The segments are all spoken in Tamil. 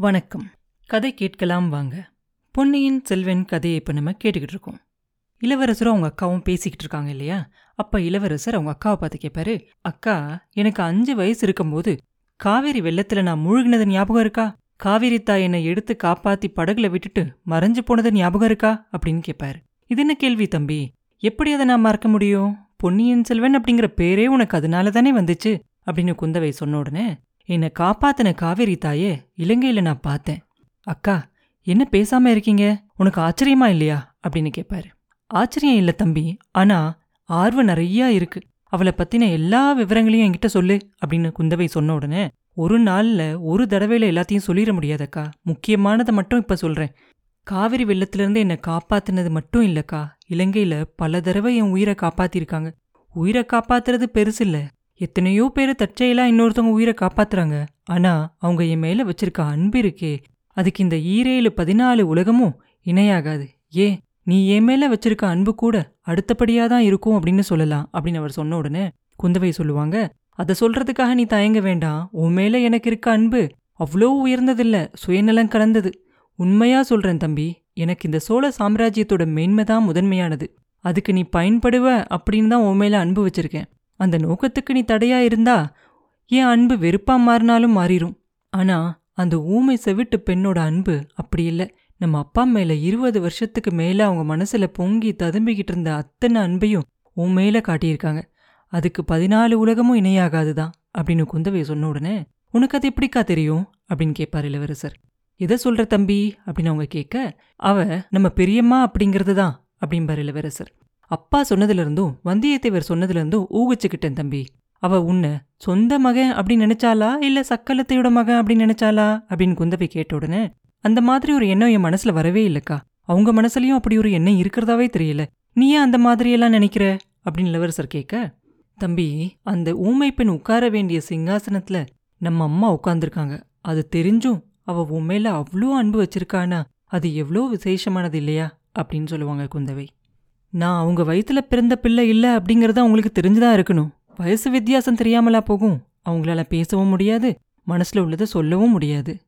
வணக்கம். கதை கேட்கலாம் வாங்க. பொன்னியின் செல்வன் கதையை இப்போ நம்ம கேட்டுக்கிட்டு இருக்கோம். இளவரசரும் அவங்க அக்காவும் பேசிக்கிட்டு இருக்காங்க இல்லையா? அப்போ இளவரசர் அவங்க அக்காவை பார்த்து கேட்பாரு அக்கா எனக்கு அஞ்சு வயசு இருக்கும்போது காவேரி வெள்ளத்துல நான் மூழ்கினது ஞாபகம் இருக்கா? காவேரி தாய் என்னை எடுத்து காப்பாத்தி படகுல விட்டுட்டு மறைஞ்சு போனது ஞாபகம் இருக்கா? அப்படின்னு கேட்பாரு. இது என்ன கேள்வி தம்பி? எப்படி அதை நான் மறக்க முடியும்? பொன்னியின் செல்வன் அப்படிங்கிற பேரே உனக்கு அதனால தானே வந்துச்சு? அப்படின்னு குந்தவை சொன்ன உடனே என்னை காப்பாத்தின காவேரி தாயே இலங்கையில நான் பார்த்தேன். அக்கா என்ன பேசாம இருக்கீங்க? உனக்கு ஆச்சரியமா இல்லையா? அப்படின்னு கேட்பாரு ஆச்சரியம் இல்ல தம்பி ஆனா ஆர்வம் நிறையா இருக்கு. அவளை பத்தின எல்லா விவரங்களையும் என்கிட்ட சொல்லு அப்படின்னு குந்தவை சொன்ன உடனே ஒரு நாள்ல ஒரு தடவையில எல்லாத்தையும் சொல்லிட முடியாதக்கா. முக்கியமானதை மட்டும் இப்ப சொல்றேன். காவிரி வெள்ளத்திலிருந்து என்னை காப்பாத்தினது மட்டும் இல்லக்கா. இலங்கையில பல தடவை என் உயிரை காப்பாத்திருக்காங்க. உயிரை காப்பாத்துறது பெருசு இல்லை எத்தனையோ பேர் தற்செயலா இன்னொருத்தவங்க உயிரை காப்பாத்துறாங்க. ஆனா அவங்க என் மேல வச்சிருக்க அன்பு இருக்கே. அதுக்கு இந்த ஈரேழு பதினாலு உலகமும் இணையாகாது. ஏ நீ என் மேல வச்சிருக்க அன்பு கூட அடுத்தபடியா தான் இருக்கும் அப்படின்னு சொல்லலாம் அப்படின்னு அவர் சொன்ன உடனே குந்தவை சொல்லுவாங்க. அதை சொல்றதுக்காக நீ தயங்க வேண்டாம். உன் மேல எனக்கு இருக்க அன்பு அவ்வளோ உயர்ந்ததில்ல சுயநலம் கலந்தது. உண்மையா சொல்றேன் தம்பி எனக்கு இந்த சோழ சாம்ராஜ்யத்தோட மேன்மை தான் முதன்மையானது. அதுக்கு நீ பயன்படுவ அப்படின்னு தான் உன் மேல அன்பு வச்சிருக்கேன். அந்த நோக்கத்துக்கு நீ தடையா இருந்தா என் அன்பு வெறுப்பா மாறினாலும் மாறிடும் ஆனா அந்த ஊமை செவிட்டு பெண்ணோட அன்பு அப்படி இல்ல. நம்ம அப்பா மேல இருபது வருஷத்துக்கு மேல அவங்க மனசுல பொங்கி ததும்பிக்கிட்டு இருந்த அத்தனை அன்பையும் உன் மேல காட்டியிருக்காங்க. அதுக்கு பதினாலு உலகமும் இணையாகாதுதான் அப்படின்னு குந்தவை சொன்ன உடனே உனக்கு அது எப்படிக்கா தெரியும்? அப்படின்னு கேட்பார் இளவரசர். எதை சொல்ற தம்பி? அப்படின்னு அவங்க கேட்க அவ நம்ம பெரியம்மா அப்படிங்கிறது தான் அப்படிம்பார் இளவரசர். அப்பா சொன்னதுல இருந்தும் வந்தியத்தேவர் சொன்னதுல இருந்தும் ஊகிச்சுக்கிட்டேன் தம்பி. அவ உன்னை சொந்த மகன் அப்படின்னு நினைச்சாலா இல்ல சக்கலத்தையோட மகன் அப்படின்னு நினைச்சாலா அப்படின்னு குந்தவை கேட்ட உடனே அந்த மாதிரி ஒரு எண்ணம் என் மனசுல வரவே இல்லக்கா. அவங்க மனசுலயும் அப்படி ஒரு எண்ணம் இருக்கிறதாவே தெரியல. நீ ஏன் அந்த மாதிரியெல்லாம் நினைக்கிற? அப்படின்னு இளவரசர் கேட்க தம்பி அந்த ஊமை பெண் உட்கார வேண்டிய சிங்காசனத்துல நம்ம அம்மா உட்கார்ந்திருக்காங்க. அது தெரிஞ்சும் அவ உண்மையில அவ்வளோ அன்பு வச்சிருக்கானா? அது எவ்வளோ விசேஷமானது இல்லையா? அப்படின்னு சொல்லுவாங்க குந்தவை. நான் அவங்க வயிற்றுல பிறந்த பிள்ளை இல்ல அப்படிங்கறது அவங்களுக்கு தெரிஞ்சுதான் இருக்கணும். வயசு வித்தியாசம் தெரியாமலா போகும். அவங்களால பேசவும் முடியாது மனசுல உள்ளதை சொல்லவும் முடியாது.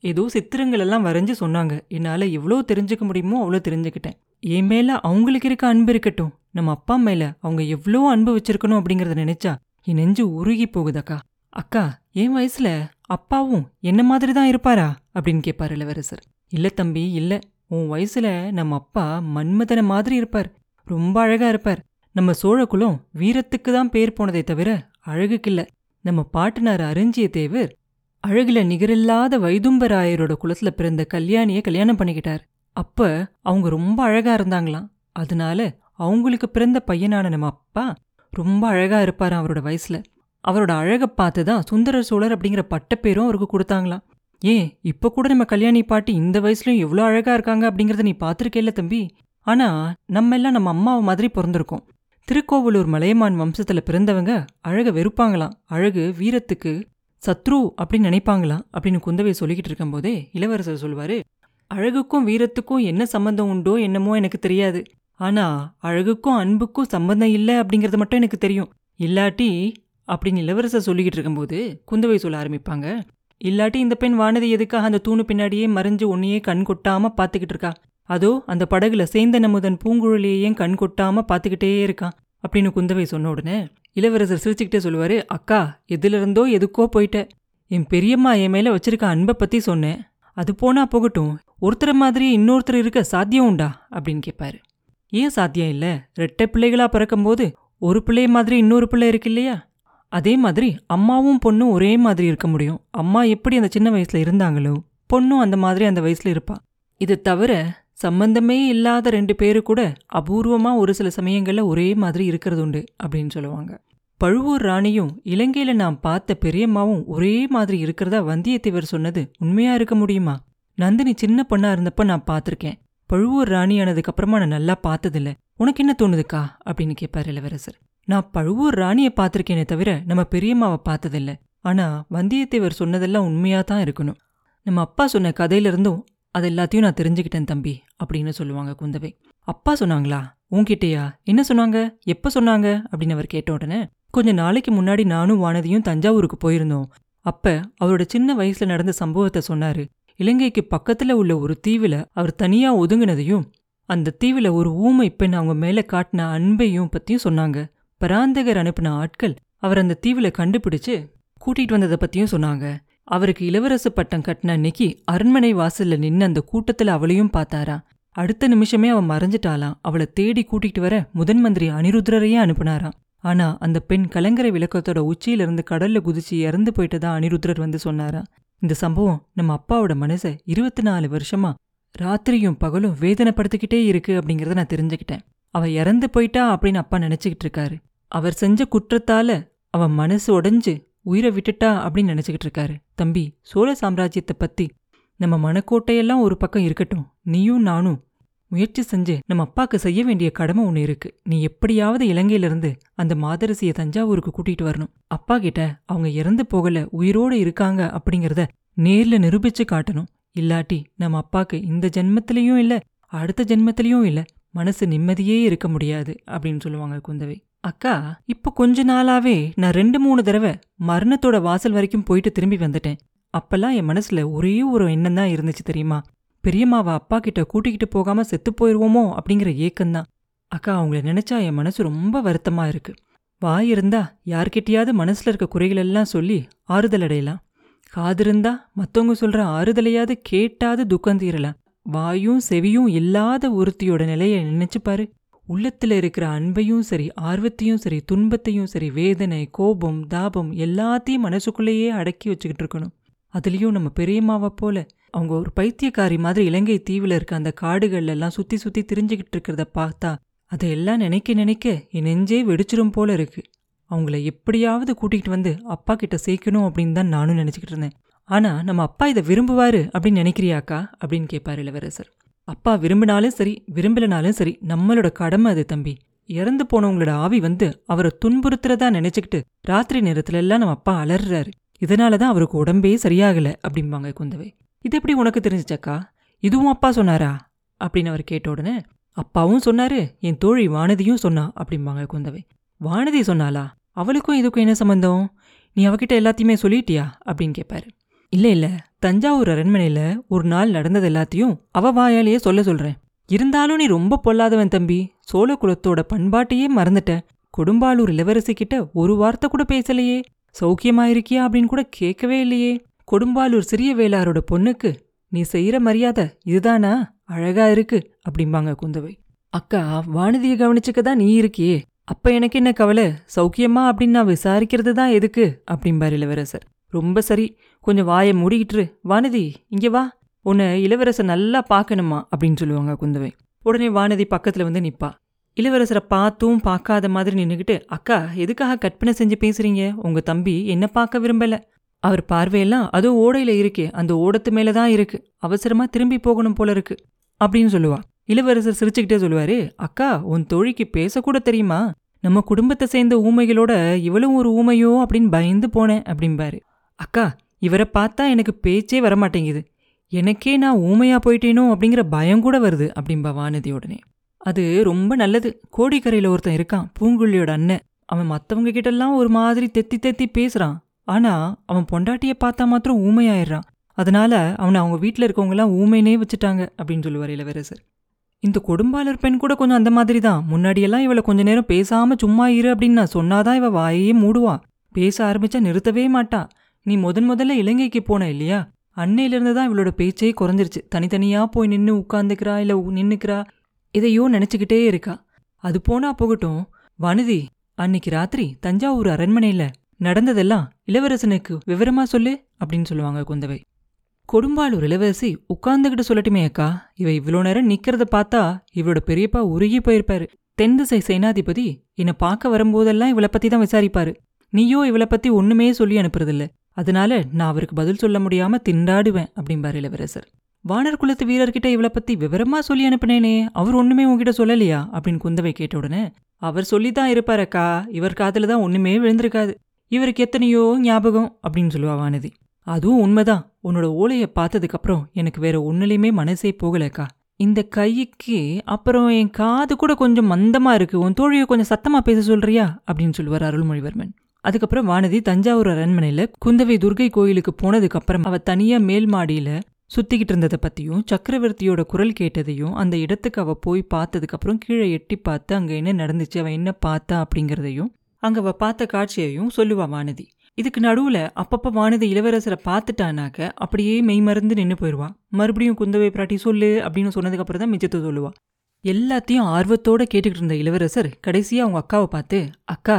ஏதோ சித்திரங்கள் எல்லாம் வரைஞ்சு சொன்னாங்க. என்னால எவ்வளோ தெரிஞ்சுக்க முடியுமோ அவ்வளோ தெரிஞ்சுக்கிட்டேன். என் மேல அவங்களுக்கு இருக்க அன்பு இருக்கட்டும். நம்ம அப்பா மேலே அவங்க எவ்வளோ அன்பு வச்சிருக்கணும் அப்படிங்கிறத நினைச்சா என் நெஞ்சு உருகி போகுதக்கா. அக்கா என் வயசுல அப்பாவும் என்ன மாதிரி தான் இருப்பாரா? அப்படின்னு கேட்பார் இளவரசர். இல்ல தம்பி இல்ல. உன் வயசுல நம்ம அப்பா மன்மதன மாதிரி இருப்பார். ரொம்ப அழகா இருப்பார். நம்ம சோழகுலம் வீரத்துக்கு தான் பேர் போனதை தவிர அழகுக்கில்ல. நம்ம பாட்டனார் அரிஞ்சிய தேவர் அழகுல நிகரில்லாத வைதும்பராயரோட குலத்துல பிறந்த கல்யாணிய கல்யாணம் பண்ணிக்கிட்டார். அப்ப அவங்க ரொம்ப அழகா இருந்தாங்களாம். அதனால அவங்களுக்கு பிறந்த பையனான நம்ம அப்பா ரொம்ப அழகா இருப்பார் அவரோட வயசுல. அவரோட அழகை பார்த்து தான் சுந்தர சோழர் அப்படிங்கிற பட்டப்பேரும் அவருக்கு கொடுத்தாங்களாம். ஏன் இப்ப கூட நம்ம கல்யாணி பாட்டி இந்த வயசுலயும் எவ்வளோ அழகா இருக்காங்க அப்படிங்கறத நீ பாத்திருக்கேல்ல தம்பி? ஆனா நம்ம எல்லாம் நம்ம அம்மாவை மாதிரி பிறந்திருக்கோம். திருக்கோவலூர் மலையமான் வம்சத்துல பிறந்தவங்க அழக வெறுப்பாங்களாம். அழகு வீரத்துக்கு சத்ரு அப்படின்னு நினைப்பாங்களாம் அப்படின்னு குந்தவை சொல்லிக்கிட்டு இருக்கும்போதே இளவரசர் சொல்வாரு அழகுக்கும் வீரத்துக்கும் என்ன சம்பந்தம் உண்டோ என்னமோ எனக்கு தெரியாது. ஆனா அழகுக்கும் அன்புக்கும் சம்பந்தம் இல்லை அப்படிங்கறது மட்டும் எனக்கு தெரியும். இல்லாட்டி அப்படின்னு இளவரசர் சொல்லிக்கிட்டு இருக்கும்போது குந்தவை சொல்ல ஆரம்பிப்பாங்க இல்லாட்டி இந்த பெண் வானதி எதுக்காக அந்த தூணு பின்னாடியே மறைஞ்சு ஒன்னையே கண் கொட்டாம பாத்துக்கிட்டு இருக்கா? அதோ அந்த படகுல சேந்த நமுதன் பூங்குழலியையும் கண் கொட்டாம பாத்துக்கிட்டே இருக்கான் அப்படின்னு குந்தவை சொன்ன உடனே இளவரசர் சிரிச்சுக்கிட்டே சொல்லுவாரு அக்கா எதுல இருந்தோ எதுக்கோ போயிட்ட. என் பெரியம்மா என் மேல வச்சிருக்க அன்பை பத்தி சொன்னேன். அது போனா போகட்டும். ஒருத்தர் மாதிரி இன்னொருத்தர் இருக்க சாத்தியம் உண்டா? அப்படின்னு கேட்பாரு ஏன் சாத்தியம் இல்ல? ரெட்டை பிள்ளைகளா பிறக்கும்போது ஒரு பிள்ளை மாதிரி இன்னொரு பிள்ளை இருக்கு இல்லையா? அதே மாதிரி அம்மாவும் பொண்ணும் ஒரே மாதிரி இருக்க முடியும். அம்மா எப்படி அந்த சின்ன வயசுல இருந்தாங்களோ பொண்ணும் அந்த மாதிரி அந்த வயசுல இருப்பா. இது தவிர சம்பந்தமே இல்லாத ரெண்டு பேரு கூட அபூர்வமா ஒரு சில சமயங்கள்ல ஒரே மாதிரி இருக்கிறது உண்டு அப்படின்னு சொல்லுவாங்க. பழுவூர் ராணியும் இலங்கையில் நான் பார்த்த பெரியம்மாவும் ஒரே மாதிரி இருக்கிறதா வந்தியத்தேவர் சொன்னது உண்மையா இருக்க முடியுமா? நந்தினி சின்ன பொண்ணா இருந்தப்ப நான் பார்த்திருக்கேன். பழுவூர் ராணி ஆனதுக்கு அப்புறமா நான் நல்லா பார்த்ததில்ல. உனக்கு என்ன தோணுதுக்கா? அப்படின்னு கேட்பார் இளவரசர். நான் பழுவூர் ராணியை பார்த்துருக்கேனே தவிர நம்ம பெரியம்மாவை பார்த்ததில்ல. ஆனா வந்தியத்தேவர் சொன்னதெல்லாம் உண்மையா தான் இருக்கணும். நம்ம அப்பா சொன்ன கதையில இருந்தும் அது எல்லாத்தையும் நான் தெரிஞ்சுக்கிட்டேன் தம்பி அப்படின்னு சொல்லுவாங்க குந்தவை. அப்பா சொன்னாங்களா? உன்கிட்டயா? என்ன சொன்னாங்க? எப்ப சொன்னாங்க? அப்படின்னு அவர் கேட்ட உடனே கொஞ்ச நாளைக்கு முன்னாடி நானும் வானதியும் தஞ்சாவூருக்கு போயிருந்தோம். அப்ப அவரோட சின்ன வயசுல நடந்த சம்பவத்தை சொன்னாரு. இலங்கைக்கு பக்கத்துல உள்ள ஒரு தீவுல அவர் தனியா ஒதுங்கினதையும் அந்த தீவுல ஒரு ஊமை பெண் அவங்க மேல காட்டின அன்பையும் பத்தியும் சொன்னாங்க. பராந்தகர் அனுப்பின ஆட்கள் அவர் அந்த தீவுல கண்டுபிடிச்சு கூட்டிட்டு வந்ததை பத்தியும் சொன்னாங்க. அவருக்கு இளவரசு பட்டம் கட்டின அன்னைக்கு அரண்மனை வாசல்ல நின்னு அந்த கூட்டத்துல அவளையும் பார்த்தாரா. அடுத்த நிமிஷமே அவன் மறைஞ்சிட்டாளாம். அவளை தேடி கூட்டிட்டு வர முதன் மந்திரி அனிருத்ரரையே அனுப்புனாராம். ஆனா அந்த பெண் கலங்கரை விளக்கத்தோட உச்சியில இருந்து கடல்ல குதிச்சு இறந்து போயிட்டதா அனிருத்ரர் வந்து சொன்னாராம். இந்த சம்பவம் நம்ம அப்பாவோட மனசை இருபத்தி நாலு வருஷமா ராத்திரியும் பகலும் வேதனைப்படுத்திக்கிட்டே இருக்கு அப்படிங்கறத நான் தெரிஞ்சுக்கிட்டேன். அவ இறந்து போயிட்டா அப்படின்னு அப்பா நினைச்சுக்கிட்டு இருக்காரு. அவர் செஞ்ச குற்றத்தால அவன் மனசு உடைஞ்சு உயிரை விட்டுட்டா அப்படின்னு நினச்சிக்கிட்டு இருக்காரு. தம்பி சோழ சாம்ராஜ்யத்தை பத்தி நம்ம மனக்கோட்டையெல்லாம் ஒரு பக்கம் இருக்கட்டும். நீயும் நானும் முயற்சி செஞ்சு நம்ம அப்பாக்கு செய்ய வேண்டிய கடமை ஒன்று இருக்கு. நீ எப்படியாவது இலங்கையிலிருந்து அந்த மாதரசியை தஞ்சாவூருக்கு கூட்டிட்டு வரணும். அப்பா கிட்ட அவங்க இறந்து போகல உயிரோட இருக்காங்க அப்படிங்கறத நேர்ல நிரூபிச்சு காட்டணும். இல்லாட்டி நம்ம அப்பாக்கு இந்த ஜென்மத்திலையும் இல்ல அடுத்த ஜென்மத்திலையும் இல்ல மனசு நிம்மதியே இருக்க முடியாது அப்படின்னு சொல்லுவாங்க குந்தவை. அக்கா இப்போ கொஞ்ச நாளாவே நான் ரெண்டு மூணு தடவை மரணத்தோட வாசல் வரைக்கும் போயிட்டு திரும்பி வந்துட்டேன். அப்பெல்லாம் என் மனசுல ஒரே ஒரு எண்ணம் தான் இருந்துச்சு தெரியுமா? பெரியம்மாவை அப்பா கிட்ட கூட்டிக்கிட்டு போகாம செத்து போயிருவோமோ அப்படிங்கிற ஏக்கம்தான். அக்கா அவங்கள நினைச்சா என் மனசு ரொம்ப வருத்தமா இருக்கு. வாய் இருந்தா யார்கிட்டயாவது மனசுல இருக்க குறைகள் எல்லாம் சொல்லி ஆறுதல் அடையலாம். காது இருந்தா மத்தவங்க சொல்ற ஆறுதலையாவது கேட்டாது துக்கம் தீரலாம். வாயும் செவியும் இல்லாத ஒருத்தியோட நிலைய நினைச்சு பாரு. உள்ளத்துல இருக்கிற அன்பையும் சரி ஆர்வத்தையும் சரி துன்பத்தையும் சரி வேதனை கோபம் தாபம் எல்லாத்தையும் மனசுக்குள்ளேயே அடக்கி வச்சுக்கிட்டு இருக்கணும். அதுலயும் நம்ம பெரியம்மாவை போல அவங்க ஒரு பைத்தியக்காரி மாதிரி இலங்கை தீவுல இருக்க அந்த காடுகள்ல எல்லாம் சுத்தி சுத்தி திரிஞ்சுக்கிட்டு இருக்கிறத பார்த்தா அதையெல்லாம் நினைக்க நினைக்க என் நெஞ்சே வெடிச்சிரும் போல இருக்கு. அவங்கள எப்படியாவது கூட்டிகிட்டு வந்து அப்பா கிட்ட சேர்க்கணும் அப்படின்னு தான் நானும் நினச்சிக்கிட்டு இருந்தேன். ஆனா நம்ம அப்பா இதை விரும்புவாரு அப்படின்னு நினைக்கிறியாக்கா? அப்படின்னு கேட்பாரு இளவரசர். அப்பா விரும்பினாலும் சரி விரும்பலனாலும் சரி நம்மளோட கடமை அது தம்பி. இறந்து போனவங்களோட ஆவி வந்து அவரை துன்புறுத்துறதா நினைச்சுக்கிட்டு ராத்திரி நேரத்துல எல்லாம் நம்ம அப்பா அலறாரு இதனாலதான் அவருக்கு உடம்பே சரியாகல அப்படிம்பாங்க குந்தவை. இது எப்படி உனக்கு தெரிஞ்சுச்சக்கா இதுவும் அப்பா சொன்னாரா? அப்படின்னு அவர் கேட்ட உடனே அப்பாவும் சொன்னாரு என் தோழி வானதியும் சொன்னா அப்படிம்பாங்க குந்தவை. வானதி சொன்னாளா? அவளுக்கும் இதுக்கும் என்ன சம்பந்தம்? நீ அவகிட்ட எல்லாத்தையுமே சொல்லிட்டியா? அப்படின்னு கேட்பாரு இல்ல இல்ல. தஞ்சாவூர் அரண்மனையில ஒரு நாள் நடந்தது எல்லாத்தையும் அவ வாயாலேயே சொல்ல சொல்றேன். இருந்தாலும் நீ ரொம்ப பொல்லாதவன் தம்பி. சோழ குலத்தோட பண்பாட்டையே மறந்துட்ட. கொடும்பாலூர் இளவரசி கிட்ட ஒரு வார்த்தை கூட பேசலையே. சௌக்கியமா இருக்கியா அப்படின்னு கூட கேட்கவே இல்லையே. கொடும்பாலூர் சிறிய வேளாரோட பொண்ணுக்கு நீ செய்யற மரியாதை இதுதானா? அழகா இருக்கு அப்படிம்பாங்க குந்தவை. அக்கா வானதியை கவனிச்சுக்க தான் நீ இருக்கியே. அப்ப எனக்கு என்ன கவலை? சௌக்கியமா அப்படின்னு நான் விசாரிக்கிறது தான் எதுக்கு? அப்படிம்பார் இளவரசர். ரொம்ப சரி. கொஞ்சம் வாயை மூடிக்கிட்டுரு. வானதி இங்க வா. உன்னை இளவரசர் நல்லா பார்க்கணுமா? அப்படின்னு சொல்லுவாங்க குந்தவை. உடனே வானதி பக்கத்துல வந்து நிப்பா. இளவரசரை பார்த்தும் பார்க்காத மாதிரி நின்றுக்கிட்டு அக்கா எதுக்காக கற்பனை செஞ்சு பேசுறீங்க? உங்க தம்பி என்ன பார்க்க விரும்பல. அவர் பார்வையெல்லாம் அதோ ஓடையில இருக்கே அந்த ஓடத்து மேலே தான் இருக்கு. அவசரமா திரும்பி போகணும் போல இருக்கு அப்படின்னு சொல்லுவா. இளவரசர் சிரிச்சுக்கிட்டே சொல்லுவாரு அக்கா உன் தோழிக்கு பேசக்கூட தெரியுமா? நம்ம குடும்பத்தை சேர்ந்த ஊமைகளோட இவளும் ஒரு ஊமையோ அப்படின்னு பயந்து போனேன் அப்படிம்பாரு. அக்கா இவரை பார்த்தா எனக்கு பேச்சே வரமாட்டேங்குது. எனக்கே நான் ஊமையா போயிட்டேனோ அப்படிங்கிற பயம் கூட வருது அப்படின்பா வானதி உடனே. அது ரொம்ப நல்லது. கோடிக்கரையில ஒருத்தன் இருக்கான் பூங்குழியோட அண்ணன். அவன் மற்றவங்க கிட்டெல்லாம் ஒரு மாதிரி தெத்தி தெத்தி பேசுறான். ஆனா அவன் பொண்டாட்டிய பார்த்தா மாத்திரம் ஊமையாயிடுறான். அதனால அவனை அவங்க வீட்டில் இருக்கவங்கலாம் ஊமைனே வச்சுட்டாங்க அப்படின்னு சொல்லுவார் இளவரசர். இந்த கொடும்பாளர் பெண் கூட கொஞ்சம் அந்த மாதிரி தான் முன்னாடியெல்லாம் இவளை கொஞ்ச நேரம் பேசாம சும்மா இரு அப்படின்னு நான் சொன்னாதான் இவ வாயே மூடுவா. பேச ஆரம்பிச்சா நிறுத்தவே மாட்டா. நீ முதன் முதல்ல இலங்கைக்கு போன இல்லையா? அன்னையிலிருந்து தான் இவளோட பேச்சே குறைஞ்சிருச்சு. தனித்தனியா போய் நின்று உட்காந்துக்கிறா இல்ல நின்னுக்கிறா? இதையோ நினைச்சுக்கிட்டே இருக்கா. அது போனா போகட்டும். வனிதி அன்னைக்கு ராத்திரி தஞ்சாவூர் அரண்மனையில நடந்ததெல்லாம் இளவரசனுக்கு விவரமா சொல்லு அப்படின்னு சொல்லுவாங்க குந்தவை. கொடும்பாளூர் இளவரசி உட்கார்ந்துகிட்டு சொல்லட்டுமே அக்கா. இவ இவ்வளோ நேரம் நிற்கிறத பார்த்தா இவளோட பெரியப்பா உருகி போயிருப்பாரு. தென் திசை சேனாதிபதி என்னை பார்க்க வரும்போதெல்லாம் இவளை பத்தி தான் விசாரிப்பாரு. நீயோ இவளை பத்தி ஒன்றுமே சொல்லி அனுப்புறதில்ல. அதனால நான் அவருக்கு பதில் சொல்ல முடியாம திண்டாடுவேன் அப்படிம்பார் இளவரசர். வானர் குலத்து வீரர்கிட்ட இவளை பத்தி விவரமா சொல்லி அனுப்பினேனே அவர் ஒண்ணுமே உங்ககிட்ட சொல்லலையா? அப்படின்னு குந்தவை கேட்ட உடனே அவர் சொல்லித்தான் இருப்பார் அக்கா இவர் காதில் தான் ஒண்ணுமே விழுந்திருக்காது. இவருக்கு எத்தனையோ ஞாபகம் அப்படின்னு சொல்லுவா வானதி. அதுவும் உண்மைதான். உன்னோட ஓலையை பார்த்ததுக்கு அப்புறம் எனக்கு வேற ஒன்னுலையுமே மனசே போகலக்கா இந்த கைக்கு அப்புறம் என் காது கூட கொஞ்சம் மந்தமா இருக்கு உன் தோழியை கொஞ்சம் சத்தமா பேச சொல்றியா? அப்படின்னு சொல்லுவார் அருள்மொழிவர்மன். அதுக்கப்புறம் வானதி தஞ்சாவூர் அரண்மனையில குந்தவை துர்கை கோயிலுக்கு போனதுக்கு அப்புறம் அவ தனியா மேல் மாடியில சுத்திக்கிட்டு இருந்ததை பத்தியும் சக்கரவர்த்தியோட குரல் கேட்டதையும் அந்த இடத்துக்கு அவ போய் பார்த்ததுக்கப்புறம் கீழே எட்டி பார்த்து அங்க என்ன நடந்துச்சு அவ என்ன பார்த்தா அப்படிங்கிறதையும் அங்க அவ பார்த்த காட்சியையும் சொல்லுவா வானதி. இதுக்கு நடுவுல அப்பப்ப வானதி இளவரசரை பார்த்துட்டானாக்க அப்படியே மெய்மறந்து நின்று போயிடுவா மறுபடியும் குந்தவை பிராட்டி சொல்லு அப்படின்னு சொன்னதுக்கு அப்புறம் தான் மிச்சத்தை சொல்லுவா. எல்லாத்தையும் ஆர்வத்தோட கேட்டுக்கிட்டு இருந்த இளவரசர் கடைசியா அவங்க அக்காவை பார்த்து அக்கா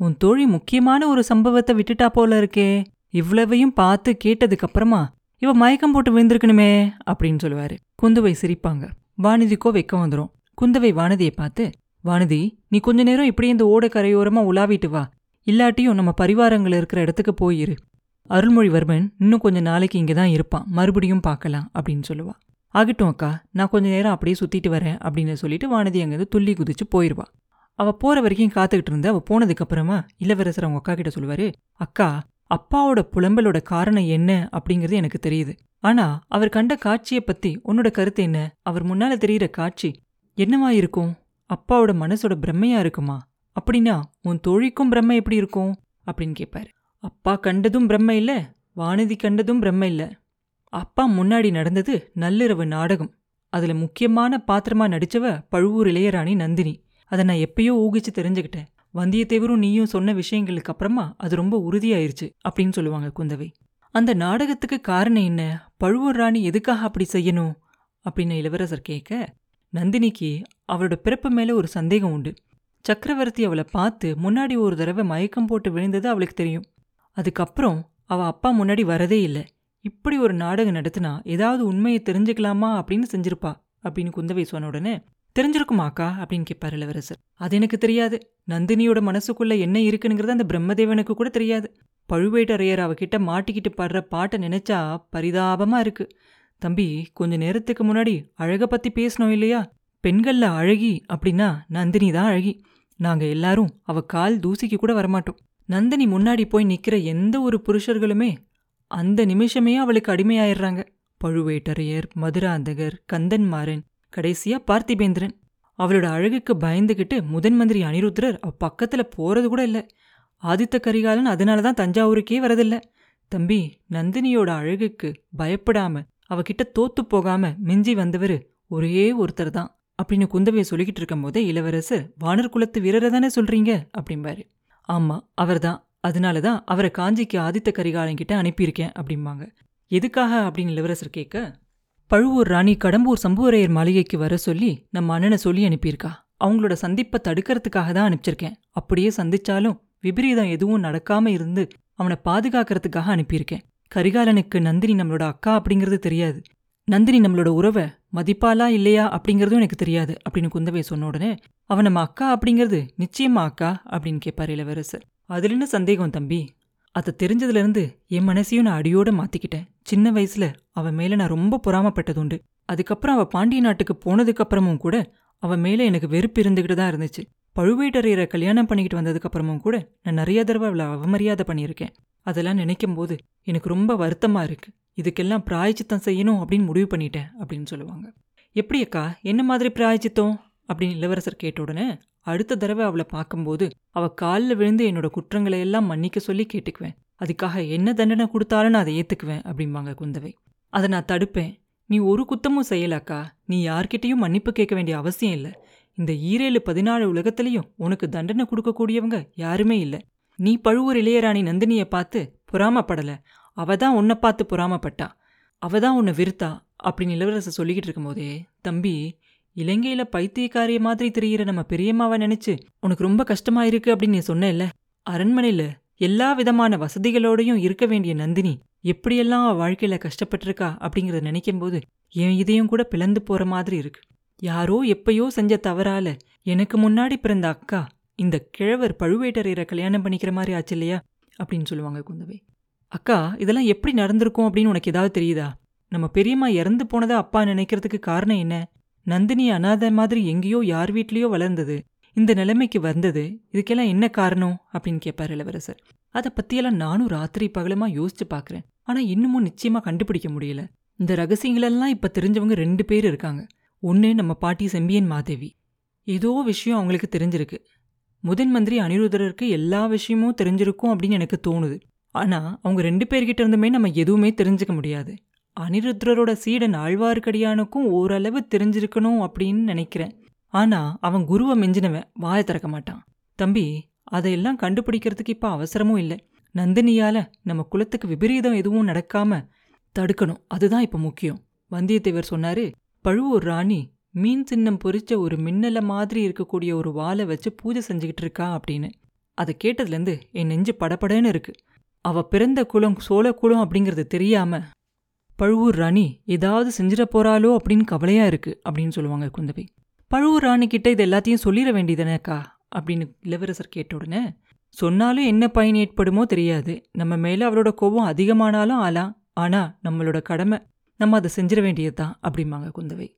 உன் தோழி முக்கியமான ஒரு சம்பவத்தை விட்டுட்டா போல இருக்கே. இவ்வளவையும் பார்த்து கேட்டதுக்கு அப்புறமா இவ மயக்கம் போட்டு விழுந்திருக்கணுமே அப்படின்னு சொல்லுவாரு. குந்தவை சிரிப்பாங்க. வானதிக்கோ வெக்கம் வந்துடும் குந்தவை வானதியை பார்த்து வானதி நீ கொஞ்ச நேரம் இப்படியே இந்த ஓட கரையோரமா உலாவிட்டு வா. இல்லாட்டியும் நம்ம பரிவாரங்கள் இருக்கிற இடத்துக்கு போயிரு. அருள்மொழிவர்மன் இன்னும் கொஞ்ச நாளைக்கு இங்கே தான் இருப்பான். மறுபடியும் பார்க்கலாம் அப்படின்னு சொல்லுவா. ஆகட்டும் அக்கா நான் கொஞ்ச நேரம் அப்படியே சுத்திட்டு வரேன் அப்படின்னு சொல்லிட்டு வானதி அங்கேருந்து துள்ளி குதிச்சு போயிடுவா அவ போற வரைக்கும் காத்துக்கிட்டு இருந்து அவ போனதுக்கு அப்புறமா இளவரசர் அவங்க அக்கா கிட்ட சொல்லுவாரு அக்கா அப்பாவோட புலம்பலோட காரணம் என்ன? அப்படிங்கிறது எனக்கு தெரியுது. ஆனா அவர் கண்ட காட்சியை பத்தி உன்னோட கருத்து என்ன? அவர் முன்னால தெரிகிற காட்சி என்னவா இருக்கும்? அப்பாவோட மனசோட பிரம்மையா இருக்குமா? அப்படின்னா உன் தோழிக்கும் பிரம்மை எப்படி இருக்கும்? அப்படின்னு கேட்பார் அப்பா கண்டதும் பிரம்மை இல்ல வானதி கண்டதும் பிரம்ம இல்ல. அப்பா முன்னாடி நடந்தது நள்ளிரவு நாடகம். அதுல முக்கியமான பாத்திரமா நடிச்சவ பழுவூர் இளையராணி நந்தினி. அதை நான் எப்பயோ ஊகிச்சு தெரிஞ்சுக்கிட்டேன். வந்தியத்தேவரும் நீயும் சொன்ன விஷயங்களுக்கு அப்புறமா அது ரொம்ப உறுதியாயிருச்சு அப்படின்னு சொல்லுவாங்க குந்தவை. அந்த நாடகத்துக்கு காரணம் என்ன? பழுவூர் ராணி எதுக்காக அப்படி செய்யணும்? அப்படின்னு இளவரசர் கேட்க நந்தினிக்கு அவளோட பிறப்பு மேல ஒரு சந்தேகம் உண்டு. சக்கரவர்த்தி அவளை பார்த்து முன்னாடி ஒரு தடவை மயக்கம் போட்டு விழுந்தது அவளுக்கு தெரியும். அதுக்கப்புறம் அவள் அப்பா முன்னாடி வரதே இல்லை. இப்படி ஒரு நாடகம் நடத்தினா ஏதாவது உண்மையை தெரிஞ்சுக்கலாமா அப்படின்னு செஞ்சிருப்பா அப்படின்னு குந்தவை சொன்ன உடனே தெரிஞ்சிருக்குமாக்கா? அப்படின்னு கேட்பார் இளவரசர். அது எனக்கு தெரியாது. நந்தினியோட மனசுக்குள்ள என்ன இருக்குங்கிறது அந்த பிரம்மதேவனுக்கு கூட தெரியாது. பழுவேட்டரையர் அவகிட்ட மாட்டிக்கிட்டு பாடுற பாட்டை நினைச்சா பரிதாபமா இருக்கு. தம்பி கொஞ்ச நேரத்துக்கு முன்னாடி அழக பத்தி பேசணும் இல்லையா? பெண்கள்ல அழகி அப்படின்னா நந்தினி தான் அழகி. நாங்க எல்லாரும் அவ கால் தூசிக்கு கூட வரமாட்டோம். நந்தினி முன்னாடி போய் நிக்கிற எந்த ஒரு புருஷர்களுமே அந்த நிமிஷமே அவளுக்கு அடிமையாயிடுறாங்க. பழுவேட்டரையர் மதுராந்தகர் கந்தன்மாறன் கடைசியா பார்த்திபேந்திரன். அவளோட அழகுக்கு பயந்துகிட்டு முதன் மந்திரி அனிருத்ரர் அவ பக்கத்துல போறது கூட இல்ல. ஆதித்த கரிகாலன் அதனால தான் தஞ்சாவூருக்கே வரதில்ல. தம்பி நந்தினியோட அழகுக்கு பயப்படாம அவகிட்ட தோத்து போகாம மிஞ்சி வந்தவரு ஒரே ஒருத்தர் தான் அப்படின்னு குந்தவையை சொல்லிக்கிட்டு இருக்கும் போதே இளவரசர் வானர் குலத்து வீரரை தானே சொல்றீங்க? அப்படிம்பாரு. ஆமா அவர்தான். அதனால தான் அவரை காஞ்சிக்கு ஆதித்த கரிகாலன் கிட்ட அனுப்பியிருக்கேன் அப்படிம்பாங்க. எதுக்காக? அப்படின்னு இளவரசர் கேட்க பழுவூர் ராணி கடம்பூர் சம்புவரையர் மாளிகைக்கு வர சொல்லி நம்ம அண்ணனை சொல்லி அனுப்பியிருக்கா. அவங்களோட சந்திப்பை தடுக்கிறதுக்காக தான் அனுப்பிச்சிருக்கேன். அப்படியே சந்திச்சாலும் விபரீதம் எதுவும் நடக்காம இருந்து அவனை பாதுகாக்கிறதுக்காக அனுப்பியிருக்கேன். கரிகாலனுக்கு நந்தினி நம்மளோட அக்கா அப்படிங்கிறது தெரியாது. நந்தினி நம்மளோட உறவை மதிப்பாலா இல்லையா அப்படிங்கிறதும் எனக்கு தெரியாது அப்படின்னு குந்தவை சொன்ன உடனே அவன் நம்ம அக்கா அப்படிங்கிறது நிச்சயமா அக்கா? அப்படின்னு கேட்பார் இளவரசர். அதுல என்ன சந்தேகம் தம்பி? அது தெரிஞ்சதுலேருந்து என் மனசையும் நான் அடியோட மாத்திக்கிட்டேன். சின்ன வயசுல அவன் மேல நான் ரொம்ப பொறாமப்பட்டதுண்டு. அதுக்கப்புறம் அவ பாண்டிய நாட்டுக்கு போனதுக்கப்புறமும் கூட அவன் மேல எனக்கு வெறுப்பு இருந்துகிட்டு தான் இருந்துச்சு. பழுவேட்டரையரை கல்யாணம் பண்ணிக்கிட்டு வந்ததுக்கு அப்புறமும் கூட நான் நிறைய தடவை அவளை அவமரியாதை பண்ணியிருக்கேன். அதெல்லாம் நினைக்கும் போது எனக்கு ரொம்ப வருத்தமா இருக்கு. இதுக்கெல்லாம் பிராயச்சித்தம் செய்யணும் அப்படின்னு முடிவு பண்ணிட்டேன் அப்படின்னு சொல்லுவாங்க. எப்படி அக்கா என்ன மாதிரி பிராயச்சித்தம்? அப்படின்னு இளவரசர் கேட்ட உடனே அடுத்த தடவை அவளை பார்க்கும்போது அவ காலில் விழுந்து என்னோட குற்றங்களை எல்லாம் மன்னிக்க சொல்லி கேட்டுக்குவேன். அதுக்காக என்ன தண்டனை கொடுத்தாலும் நான் அதை ஏத்துக்குவேன் அப்படிம்பாங்க குந்தவை. அதை நான் தடுப்பேன். நீ ஒரு குத்தமும் செய்யலக்கா. நீ யார்கிட்டயும் மன்னிப்பு கேட்க வேண்டிய அவசியம் இல்லை. இந்த ஈரேழு பதினாலு உலகத்திலையும் உனக்கு தண்டனை கொடுக்கக்கூடியவங்க யாருமே இல்லை. நீ பழுவூர் இளையராணி நந்தினியை பார்த்து பொறாமப்படலை. அவ தான் உன்னை பார்த்து பொறாமப்பட்டா. அவ தான் உன்னை விருத்தா அப்படின்னு இளவரசர் சொல்லிக்கிட்டு இருக்கும்போதே தம்பி இலங்கையில பைத்தியக்காரிய மாதிரி தெரியிற நம்ம பெரியம்மாவை நினைச்சு உனக்கு ரொம்ப கஷ்டமா இருக்கு அப்படின்னு நீ சொன்னேல்ல? அரண்மனையில எல்லா விதமான வசதிகளோடையும் இருக்க வேண்டிய நந்தினி எப்படியெல்லாம் வாழ்க்கையில கஷ்டப்பட்டிருக்கா அப்படிங்கறத நினைக்கும் போது என் இதையும் கூட பிளந்து போற மாதிரி இருக்கு. யாரோ எப்பயோ செஞ்ச தவறால எனக்கு முன்னாடி பிறந்த அக்கா இந்த கிழவர் பழுவேட்டரையரை கல்யாணம் பண்ணிக்கிற மாதிரி ஆச்சு இல்லையா? அப்படின்னு சொல்லுவாங்க குந்தவை. அக்கா இதெல்லாம் எப்படி நடந்திருக்கும் அப்படின்னு உனக்கு ஏதாவது தெரியுதா? நம்ம பெரியம்மா இறந்து போனதை அப்பா நினைக்கிறதுக்கு காரணம் என்ன? நந்தினி அனாதை மாதிரி எங்கேயோ யார் வீட்லயோ வளர்ந்தது. இந்த நிலைமைக்கு வந்தது. இதுக்கெல்லாம் என்ன காரணம்? அப்படின்னு கேட்பார் இளவரசர். அதை பற்றியெல்லாம் நானும் ராத்திரி பகலமா யோசிச்சு பார்க்குறேன் ஆனா இன்னமும் நிச்சயமா கண்டுபிடிக்க முடியல. இந்த ரகசியங்களெல்லாம் இப்ப தெரிஞ்சவங்க ரெண்டு பேர் இருக்காங்க. ஒன்னு நம்ம பாட்டி செம்பியன் மாதேவி. ஏதோ விஷயம் அவங்களுக்கு தெரிஞ்சிருக்கு. முதன் மந்திரி அனிருத்தருக்கு எல்லா விஷயமும் தெரிஞ்சிருக்கும் அப்படின்னு எனக்கு தோணுது. ஆனா அவங்க ரெண்டு பேர்கிட்ட இருந்துமே நம்ம எதுவுமே தெரிஞ்சுக்க முடியாது. அனிருத்ரரோட சீடன் ஆழ்வார்க்கடியானுக்கும் ஓரளவு தெரிஞ்சிருக்கணும் அப்படின்னு நினைக்கிறேன். ஆனா அவன் குருவை மெஞ்சினவன் வாயை திறக்க மாட்டான். தம்பி அதையெல்லாம் கண்டுபிடிக்கிறதுக்கு இப்ப அவசரமும் இல்லை. நந்தினியால நம்ம குலத்துக்கு விபரீதம் எதுவும் நடக்காம தடுக்கணும். அதுதான் இப்ப முக்கியம். வந்தியத்தேவர் சொன்னாரு பழுவூர் ராணி மீன் சின்னம் பொறிச்ச ஒரு மின்னல மாதிரி இருக்கக்கூடிய ஒரு வாழை வச்சு பூஜை செஞ்சுக்கிட்டு இருக்கா? அப்படின்னு. அதை கேட்டதுலேருந்து என் நெஞ்சு படப்படன்னு இருக்கு. அவ பிறந்த குலம் சோழ குலம் அப்படிங்கிறது தெரியாம பழுவூர் ராணி ஏதாவது செஞ்சிட போறாளோ அப்படின்னு கவலையா இருக்கு அப்படின்னு சொல்லுவாங்க குந்தவை. பழுவூர் ராணி கிட்ட இது எல்லாத்தையும் சொல்லிட வேண்டியதானேக்கா அப்படின்னு இளவரசர் கேட்ட உடனே சொன்னாலும் என்ன பயன் ஏற்படுமோ தெரியாது. நம்ம மேல அவளோட கோபம் அதிகமானாலும் ஆலாம் ஆனா நம்மளோட கடமை நம்ம அதை செஞ்சிட வேண்டியதுதான் அப்படிம்பாங்க குந்தவை.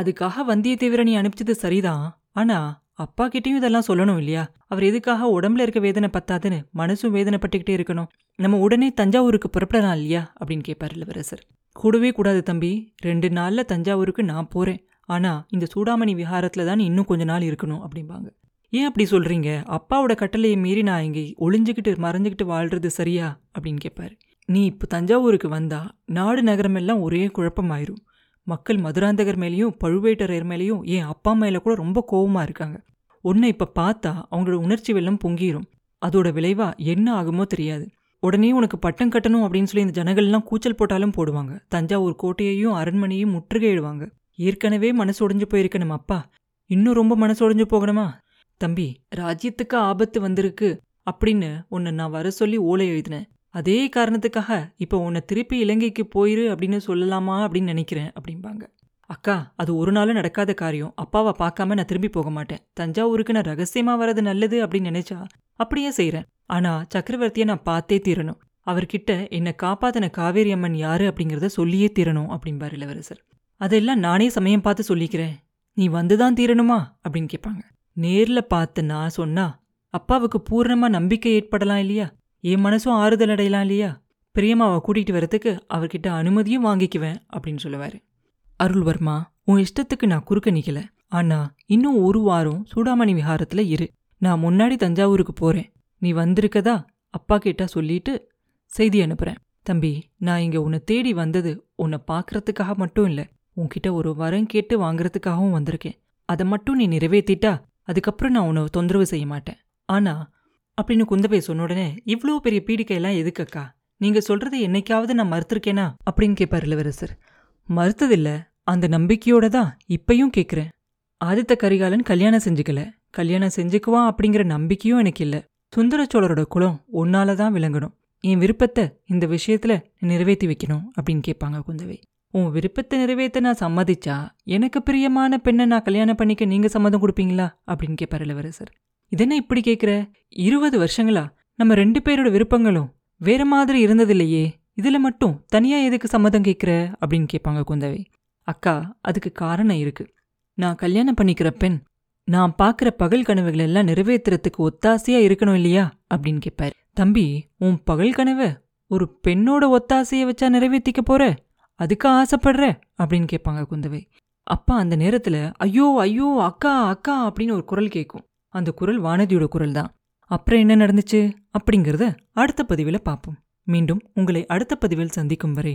அதுக்காக வந்தியத்தேவரை நீ அனுப்பிச்சது சரிதான். ஆனா அப்பா கிட்டேயும் இதெல்லாம் சொல்லணும் இல்லையா? அவர் எதுக்காக உடம்புல இருக்க வேதனை பத்தாதுன்னு மனசும் வேதனைப்பட்டுக்கிட்டே இருக்கணும். நம்ம உடனே தஞ்சாவூருக்கு புறப்படலாம் இல்லையா? அப்படின்னு கேட்பார் இளவரசர். கூடவே கூடாது தம்பி. ரெண்டு நாளில் தஞ்சாவூருக்கு நான் போகிறேன் ஆனால் இந்த சூடாமணி விஹாரத்தில் தான் இன்னும் கொஞ்ச நாள் இருக்கணும் அப்படிம்பாங்க. ஏன் அப்படி சொல்கிறீங்க அப்பாவோட கட்டளையை மீறி நான் இங்கே ஒளிஞ்சுக்கிட்டு மறைஞ்சிக்கிட்டு வாழ்கிறது சரியா? அப்படின்னு கேட்பாரு நீ இப்போ தஞ்சாவூருக்கு வந்தா நாடு நகரமெல்லாம் ஒரே குழப்பமாயிரும். மக்கள் மதுராந்தகர் மேலேயும் பழுவேட்டரையர் மேலேயும் என் அப்பா மேலே கூட ரொம்ப கோபமாக இருக்காங்க. உன்னை இப்ப பார்த்தா அவங்களோட உணர்ச்சி வெள்ளம் பொங்கிடும் அதோட விளைவா என்ன ஆகுமோ தெரியாது. உடனே உனக்கு பட்டம் கட்டணும் அப்படின்னு சொல்லி இந்த ஜனங்கள்லாம் கூச்சல் போட்டாலும் போடுவாங்க. தஞ்சாவூர் கோட்டையையும் அரண்மனையும் முற்றுகையிடுவாங்க. ஏற்கனவே மனசு ஒடிஞ்சு போயிருக்க நம்ம அப்பா. இன்னும் ரொம்ப மனசு ஒடிஞ்சு போகணுமா? தம்பி ராஜ்யத்துக்கு ஆபத்து வந்திருக்கு அப்படின்னு உன்னை நான் வர சொல்லி ஓலை எழுதினேன். அதே காரணத்துக்காக இப்போ உன்னை திருப்பி இலங்கைக்கு போயிரு அப்படின்னு சொல்லலாமா அப்படின்னு நினைக்கிறேன் அப்படிம்பாங்க. அக்கா அது ஒரு நாளும் நடக்காத காரியம். அப்பாவை பார்க்காம நான் திரும்பி போக மாட்டேன். தஞ்சாவூருக்கு நான் ரகசியமா வர்றது நல்லது அப்படின்னு நினைச்சா அப்படியே செய்யறேன் ஆனா சக்கரவர்த்தியை நான் பார்த்தே தீரணும். அவர்கிட்ட என்னை காப்பாத்தின காவேரி அம்மன் யாரு அப்படிங்கிறத சொல்லியே தீரணும் அப்படிம்பார் இளவரசர். அதெல்லாம் நானே சமயம் பார்த்து சொல்லிக்கிறேன். நீ வந்துதான் தீரணுமா? அப்படின்னு கேட்பாங்க. நேர்ல பார்த்து நான் சொன்னா அப்பாவுக்கு பூர்ணமா நம்பிக்கை ஏற்படலாம் இல்லையா? என் மனசும் ஆறுதல் அடையலாம் இல்லையா? பிரியமாவை கூட்டிகிட்டு வரத்துக்கு அவர்கிட்ட அனுமதியும் வாங்கிக்குவேன் அப்படின்னு சொல்லுவாரு. அருள்வர்மா உன் இஷ்டத்துக்கு நான் குறுக்க நிக்கல. ஆனா இன்னும் ஒரு வாரம் சூடாமணி விஹாரத்துல இரு. நான் முன்னாடி தஞ்சாவூருக்கு போறேன். நீ வந்திருக்கதா? அப்பா கிட்ட சொல்லிட்டு செய்தி அனுப்புறேன். தம்பி நான் இங்க உன்னை தேடி வந்தது உன்னை பார்க்கறதுக்காக மட்டும் இல்ல. உன்கிட்ட ஒரு வரம் கேட்டு வாங்குறதுக்காகவும் வந்திருக்கேன். அதை மட்டும் நீ நிறைவேத்திட்டா அதுக்கப்புறம் நான் உன்னை தொந்தரவு செய்ய மாட்டேன். ஆனா அப்படின்னு குந்தவை சொன்ன உடனே இவ்வளோ பெரிய பீடிக்கையெல்லாம் எதுக்கக்கா நீங்க சொல்றது என்னைக்காவது நான் மறுத்திருக்கேனா? அப்படின்னு கேட்பார் இளவரசர். மறுத்ததில்லை. அந்த நம்பிக்கையோட தான் இப்பயும் கேட்குறேன் ஆதித்த கரிகாலன் கல்யாணம் செஞ்சுக்கல. கல்யாணம் செஞ்சுக்குவான் அப்படிங்கிற நம்பிக்கையும் எனக்கு இல்ல சுந்தர சோழரோட குலம் உன்னால தான் விளங்கணும். என் விருப்பத்தை இந்த விஷயத்துல நிறைவேற்றி வைக்கணும் அப்படின்னு கேட்பாங்க குந்தவை. உன் விருப்பத்தை நிறைவேற்ற நான் சம்மதிச்சா எனக்கு பிரியமான பெண்ணை நான் கல்யாணம் பண்ணிக்க நீங்க சம்மதம் கொடுப்பீங்களா? அப்படின்னு கேட்பார் இளவரசர். இதென்ன இப்படி கேட்குற இருபது வருஷங்களா? நம்ம ரெண்டு பேரோட விருப்பங்களும் வேற மாதிரி இருந்ததில்லையே. இதுல மட்டும் தனியா எதுக்கு சம்மதம் கேட்குற அப்படின்னு கேட்பாங்க குந்தவை. அக்கா அதுக்கு காரணம் இருக்கு. நான் கல்யாணம் பண்ணிக்கிற பெண் நான் பார்க்குற பகல் கனவுகள் எல்லாம் நிறைவேத்துறதுக்கு ஒத்தாசையா இருக்கணும் இல்லையா? அப்படின்னு கேட்பாரு தம்பி உன் பகல் கனவு ஒரு பெண்ணோட ஒத்தாசையை வச்சா நிறைவேற்றிக்க போற? அதுக்கு ஆசைப்படுற? அப்படின்னு கேட்பாங்க குந்தவை. அப்பா அந்த நேரத்துல ஐயோ ஐயோ அக்கா அக்கா அப்படின்னு ஒரு குரல் கேட்கும் அந்த குரல் வானதியோட குரல் தான். அப்புறம் என்ன நடந்துச்சு? அப்படிங்கறத அடுத்த பதிவில் பார்ப்போம் மீண்டும் உங்களை அடுத்த பதிவில் சந்திக்கும் வரை